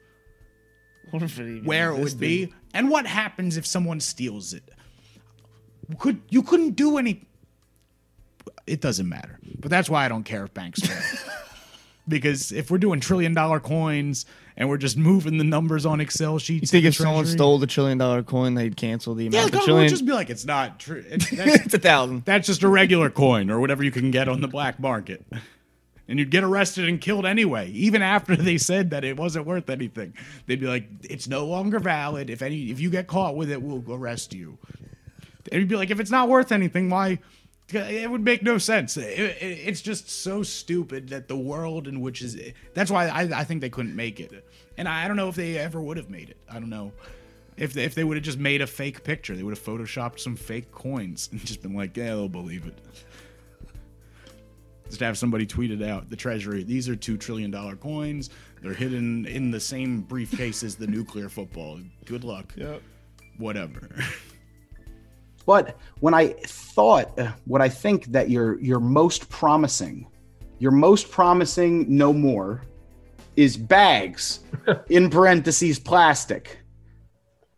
What if it even where it would be, and what happens if someone steals it. Could you couldn't do any? It doesn't matter. But that's why I don't care if banks fail. because if we're doing trillion dollar coins and we're just moving the numbers on Excel sheets, You think if the someone Treasury- stole the trillion dollar coin, they'd cancel the yeah, amount the of government trillion? would just be like, it's not true. It's a thousand. That's just a regular coin or whatever you can get on the black market. And you'd get arrested and killed anyway, even after they said that it wasn't worth anything. They'd be like, "It's no longer valid. If any, if you get caught with it, we'll arrest you." And you'd be like, "If it's not worth anything, why?" It would make no sense. It- it- it's just so stupid that the world in which is. That's why I, I think they couldn't make it, and I don't know if they ever would have made it. I don't know. If they, if they would have just made a fake picture, they would have photoshopped some fake coins and just been like, yeah, they'll believe it. Just have somebody tweet it out. The Treasury, these are two trillion dollar coins. They're hidden in the same briefcase as the nuclear football. Good luck. Yep. Whatever. But when I thought, uh, what I think that you're you're most promising, your most promising, no more, is bags in parentheses plastic.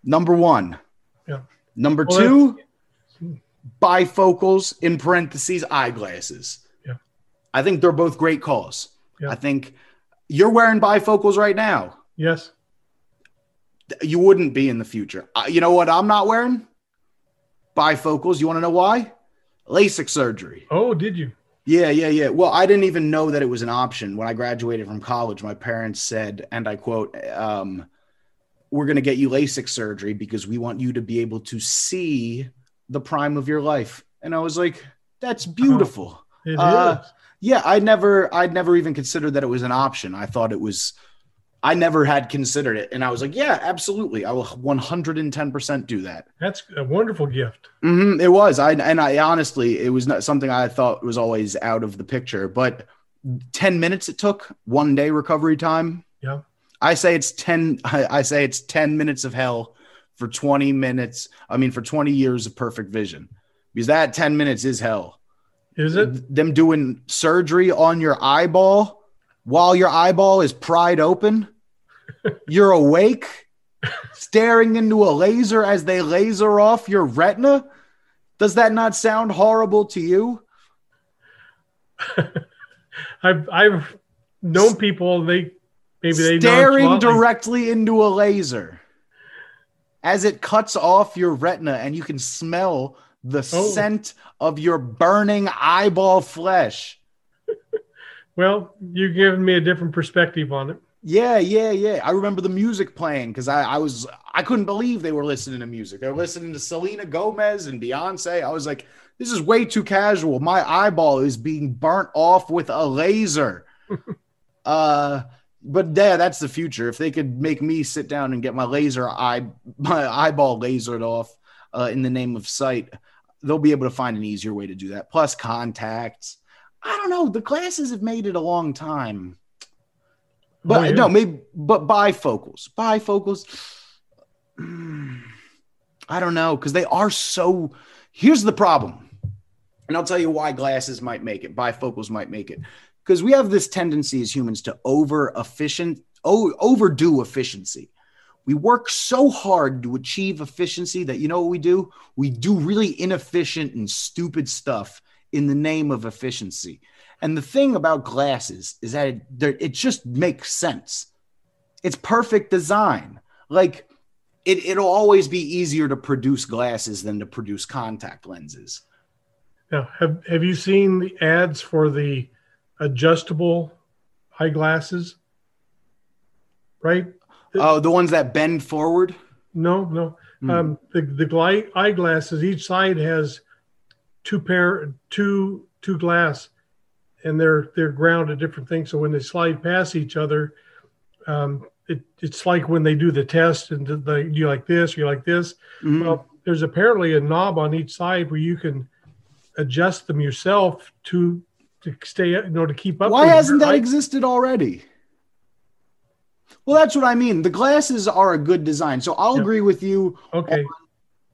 Number one. Yeah. Number Well, two, bifocals in parentheses eyeglasses. Yeah. I think they're both great calls. Yeah. I think you're wearing bifocals right now. Yes. You wouldn't be in the future. You know what I'm not wearing? Bifocals. You want to know why? LASIK surgery. Oh, did you? Yeah, yeah, yeah. Well, I didn't even know that it was an option when I graduated from college. My parents said, and I quote, um, "We're going to get you LASIK surgery because we want you to be able to see the prime of your life." And I was like, "That's beautiful." It Uh, is. Yeah, I never, I'd never even considered that it was an option. I thought it was, I never had considered it, and I was like, "Yeah, absolutely, I will 110 percent do that." That's a wonderful gift. hmm it was. I and I honestly, it was not something I thought was always out of the picture. But ten minutes it took, one day recovery time. Yeah. I say it's ten. I, I say it's ten minutes of hell for twenty minutes. I mean, for twenty years of perfect vision, because that ten minutes is hell. Is it? Them doing surgery on your eyeball while your eyeball is pried open. You're awake, staring into a laser as they laser off your retina. Does that not sound horrible to you? I've I've known people. They maybe they staring directly into a laser as it cuts off your retina and you can smell the Oh. scent of your burning eyeball flesh. Well, you're giving me a different perspective on it. Yeah, yeah, yeah. I remember the music playing because I, I was I couldn't believe they were listening to music. They were listening to Selena Gomez and Beyonce. I was like, this is way too casual. My eyeball is being burnt off with a laser. uh but yeah, that's the future. If they could make me sit down and get my laser eye my eyeball lasered off uh, in the name of sight, they'll be able to find an easier way to do that. Plus contacts. I don't know. The glasses have made it a long time. But Oh, yeah. no, maybe but bifocals. Bifocals. I don't know because they are so. Here's the problem, and I'll tell you why glasses might make it. Bifocals might make it because we have this tendency as humans to over efficient, oh, overdo efficiency. We work so hard to achieve efficiency that you know what we do? We do really inefficient and stupid stuff in the name of efficiency. And the thing about glasses is that it, it just makes sense. It's perfect design. Like it, it'll always be easier to produce glasses than to produce contact lenses. Now, have have you seen the ads for the adjustable eyeglasses? Right? Oh, the ones that bend forward? No, no. Hmm. Um, the the gli- eyeglasses, each side has two pair, two two glass, and they're they're grounded different things. So when they slide past each other, um, it, it's like when they do the test and the, you like this, you like this. Mhm. Well, there's apparently a knob on each side where you can adjust them yourself to to stay, you know, to keep up. Why hasn't that existed already? Well, that's what I mean. The glasses are a good design. So I'll Yeah. agree with you. Okay.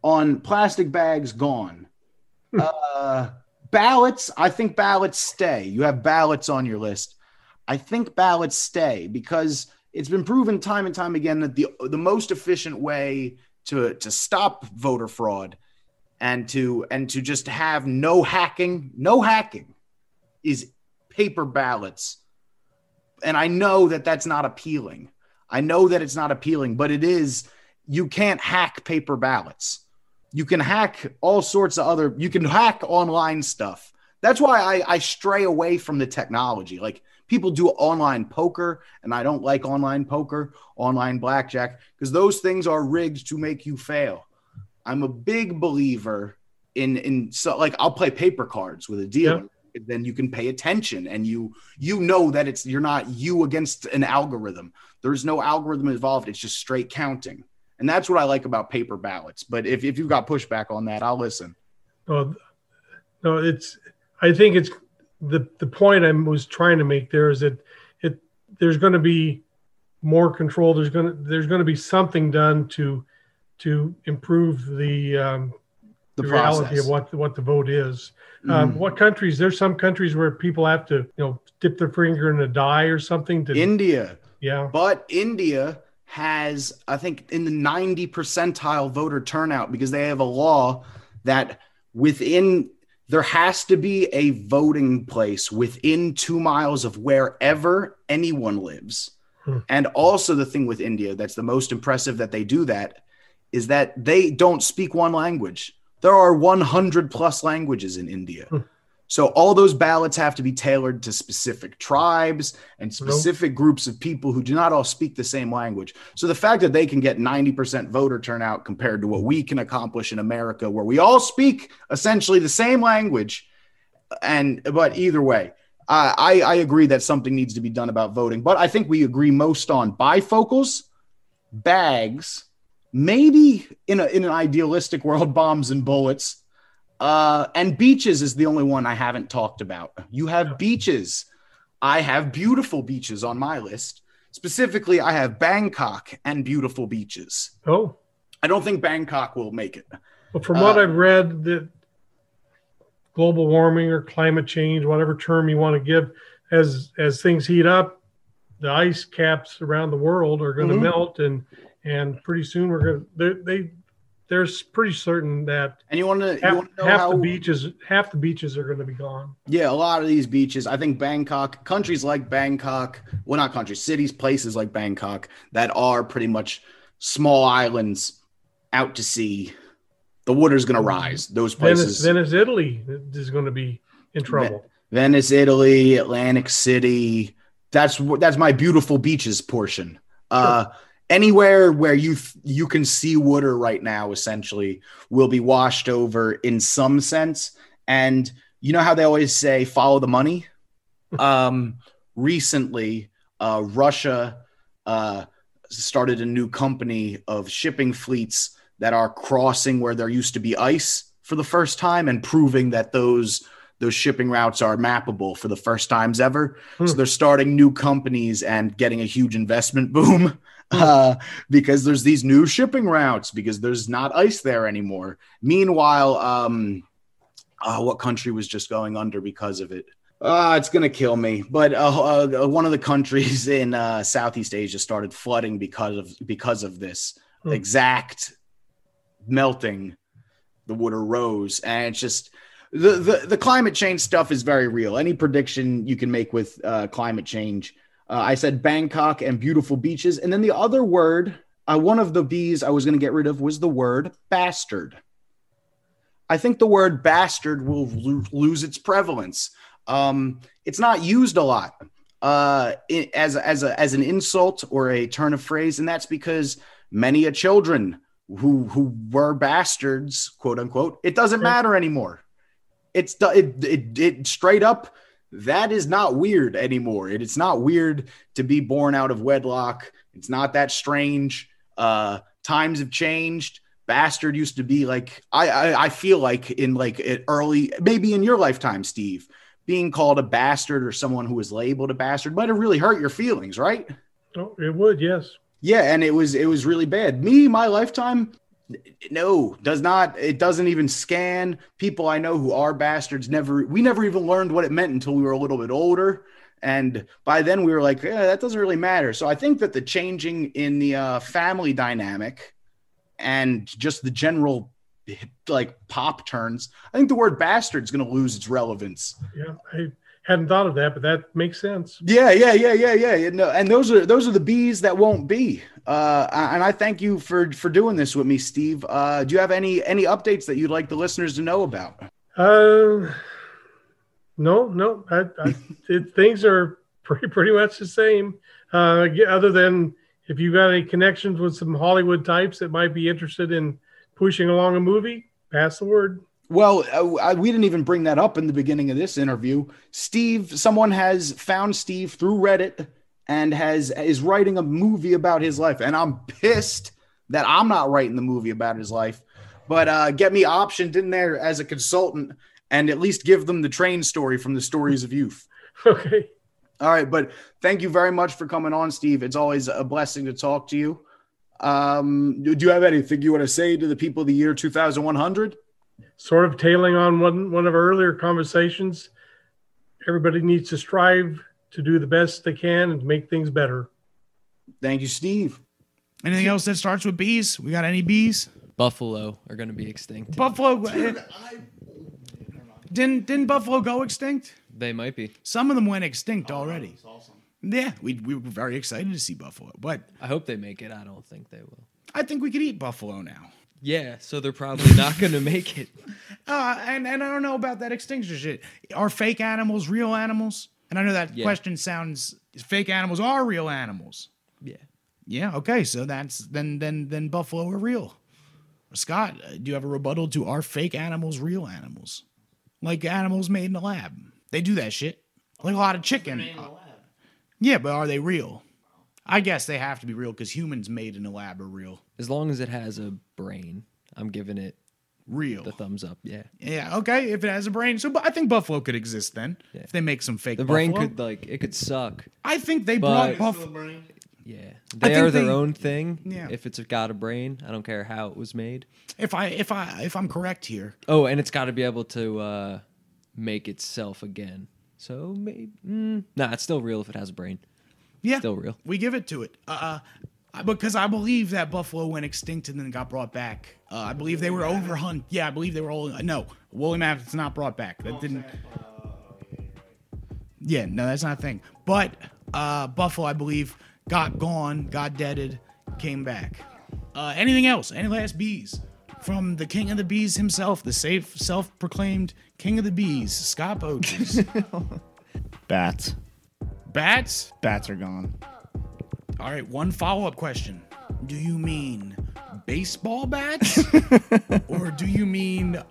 on plastic bags gone. uh, ballots, I think ballots stay. You have ballots on your list. I think ballots stay because it's been proven time and time again that the the most efficient way to to stop voter fraud and to and to just have no hacking, no hacking is paper ballots. And I know that that's not appealing. I know that it's not appealing, but it is you can't hack paper ballots. You can hack all sorts of other you can hack online stuff. That's why I, I stray away from the technology. Like people do online poker, and I don't like online poker, online blackjack, because those things are rigged to make you fail. I'm a big believer in in so like I'll play paper cards with a dealer. Then you can pay attention, and you you know that it's you're not you against an algorithm. There's no algorithm involved. It's just straight counting, and that's what I like about paper ballots. But if if you've got pushback on that, I'll listen. No, no, it's. I think it's the the point I was trying to make there is that it there's going to be more control. There's going to there's going to be something done to to improve the um, The the, reality of what what the vote is. Um, Mhm. what countries? There's some countries where people have to you know dip their finger in a dye or something to India. Yeah. But India has, I think, in the 90 percentile voter turnout because they have a law that within there has to be a voting place within two miles of wherever anyone lives. Hmm. And also, the thing with India that's the most impressive that they do that is that they don't speak one language. There are 100 plus languages in India. Hmm. So all those ballots have to be tailored to specific tribes and specific groups of people who do not all speak the same language. So the fact that they can get 90% voter turnout compared to what we can accomplish in America where we all speak essentially the same language and but either way, I I, I agree that something needs to be done about voting, but I think we agree most on bifocals, bags, maybe in a in an idealistic world bombs and bullets uh, and beaches is the only one I haven't talked about. You have beaches. I have beautiful beaches on my list. Specifically, I have Bangkok and beautiful beaches. Oh, I don't think Bangkok will make it. But from what Uh, I've read, that global warming or climate change, whatever term you want to give, as as things heat up, the ice caps around the world are going to Mhm. melt, and and pretty soon we're going to they, they there's pretty certain that and you want to half, half how- the beaches half the beaches are going to be gone. Yeah, a lot of these beaches. I think Bangkok, countries like Bangkok, well, not countries, cities, places like Bangkok that are pretty much small islands out to sea. The water's going to rise. Those places. Venice, Venice, Italy is going to be in trouble. Venice, Italy, Atlantic City. That's that's my beautiful beaches portion. Uh, anywhere where you you can see water right now, essentially, will be washed over in some sense. And you know how they always say, "Follow the money." um, recently, uh, Russia uh, started a new company of shipping fleets that are crossing where there used to be ice for the first time and proving that those those shipping routes are mappable for the first times ever. So they're starting new companies and getting a huge investment boom uh, because there's these new shipping routes because there's not ice there anymore. Meanwhile, um, uh, what country was just going under because of it? Uh, it's gonna kill me. But uh, uh, one of the countries in uh, Southeast Asia started flooding because of because of this Hmm. exact melting. The water rose, and it's just the, the the climate change stuff is very real. Any prediction you can make with uh, climate change. Uh, I said Bangkok and beautiful beaches, and then the other word, uh, one of the B's I was going to get rid of was the word bastard. I think the word bastard will lo- lose its prevalence. Um, it's not used a lot uh, i- as as a, as an insult or a turn of phrase, and that's because many a children who who were bastards, quote unquote, it doesn't matter anymore. It's it, it it straight up that is not weird anymore. It, it's not weird to be born out of wedlock. It's not that strange. Uh, times have changed. Bastard used to be like I I, I feel like in like it early maybe in your lifetime, Steve, being called a bastard or someone who was labeled a bastard might have really hurt your feelings, right? Oh, it would, yes. Yeah, and it was it was really bad. Me, my lifetime, No, does not. It doesn't even scan. People I know who are bastards never. We never even learned what it meant until we were a little bit older, and by then we were like, yeah, that doesn't really matter. So I think that the changing in the uh, family dynamic and just the general like pop turns, I think the word bastard is going to lose its relevance. Yeah, I hadn't thought of that, but that makes sense. Yeah, yeah, yeah, yeah, yeah. Know, and those are those are the bees that won't be. Uh, and I thank you for for doing this with me, Steve. Uh, do you have any any updates that you'd like the listeners to know about? Uh, no, no. I, I, it, things are pretty pretty much the same. Uh, other than if you've got any connections with some Hollywood types that might be interested in pushing along a movie, pass the word. Well, uh, we didn't even bring that up in the beginning of this interview. Steve, someone has found Steve through Reddit and has is writing a movie about his life, and I'm pissed that I'm not writing the movie about his life. But uh, get me optioned in there as a consultant, and at least give them the train story from the stories of youth. Okay. All right, but thank you very much for coming on, Steve. It's always a blessing to talk to you. Um, do you have anything you want to say to the people of the year 2100? Sort of tailing on one one of our earlier conversations. Everybody needs to strive to do the best they can and make things better. Thank you, Steve. Anything else that starts with bees? We got any bees? Buffalo are going to be extinct. Buffalo. eh, didn't didn't Buffalo go extinct? They might be. Some of them went extinct already. Yeah, we, we were very excited to see Buffalo, but I hope they make it. I don't think they will. I think we could eat Buffalo now. Yeah, so they're probably not going to make it. Uh, and and I don't know about that extinction shit. Are fake animals real animals? And I know that Yeah. question sounds fake animals are real animals. Yeah. Yeah. Okay. So that's then then then buffalo are real. Scott, uh, do you have a rebuttal to are fake animals real animals? Like animals made in a lab. They do that shit. Like a lot of chicken. Yeah, but are they real? I guess they have to be real because humans made in a lab are real. As long as it has a brain, I'm giving it real the thumbs up. Yeah. Yeah, okay. If it has a brain, so but I think Buffalo could exist then. If they make some fake The brain Buffalo. could like it could suck. I think they but- brought Buffalo. Yeah. they are their they- own thing. Yeah. If it's got a brain, I don't care how it was made. If I if I if I'm correct here, Oh, and it's got to be able to uh, make itself again. So maybe, mm, nah, it's still real if it has a brain. Yeah, still real. We give it to it. Uh, uh, because I believe that Buffalo went extinct and then got brought back. Uh, I believe they were overhunt. Yeah, I believe they were all. No, woolly mammoth's not brought back. That didn't. Yeah, no, that's not a thing. But uh, Buffalo, I believe, got gone, got deaded, came back. Uh, anything else? Any last bees from the king of the bees himself, the safe, self-proclaimed king of the bees, Scott Boches? Bats. Bats? Bats are gone. All right, one follow-up question. Do you mean baseball bats or do you mean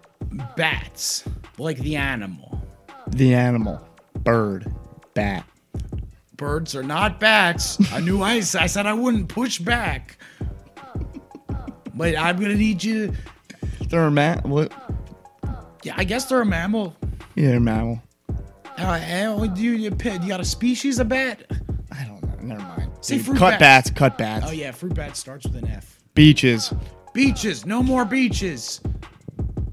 bats like the animal? The animal. Bird. Bat. Birds are not bats. I knew I, I said I wouldn't push back. But I'm gonna need you. They're a ma- what? Yeah, I guess they're a mammal. Yeah, they're a mammal. Uh, and do you, you pet- you got a species of bat? I don't know. Never mind. Say Dude, fruit cut bat. bats. Cut bats. Oh yeah, fruit bat starts with an F. Beaches. Beaches, no more beaches.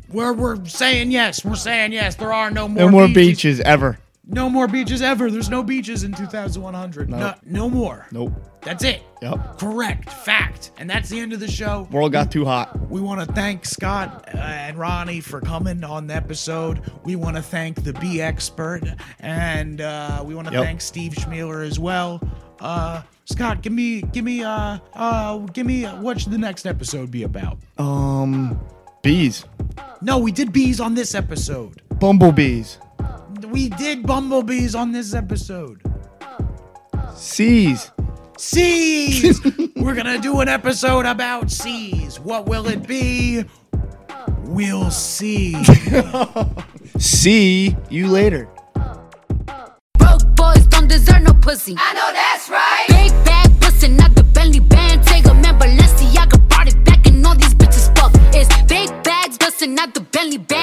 We're we're saying yes. We're saying yes. There are no more. No more beaches. beaches ever. No more beaches ever. There's no beaches in 2100. No, Nope. no more. Nope. That's it. Yep. Correct. Fact. And that's the end of the show. World got too hot. We want to thank Scott uh, and Ronnie for coming on the episode. We want to thank the bee expert, and uh, we want to Yep. thank Steve Schmealer as well. Uh, Scott, give me, give me, uh, uh, give me, uh, what should the next episode be about? Um, bees. No, we did bees on this episode. Bumblebees we did bumblebees on this episode. Seas. Seas. We're gonna do an episode about seas. What will it be? We'll see. see you later. Broke boys don't deserve no pussy. I know that's right. Big pussy, not the Bentley band. Take a man, Balenciaga back, and all these bitches fuck. It's big bags not the Bentley band.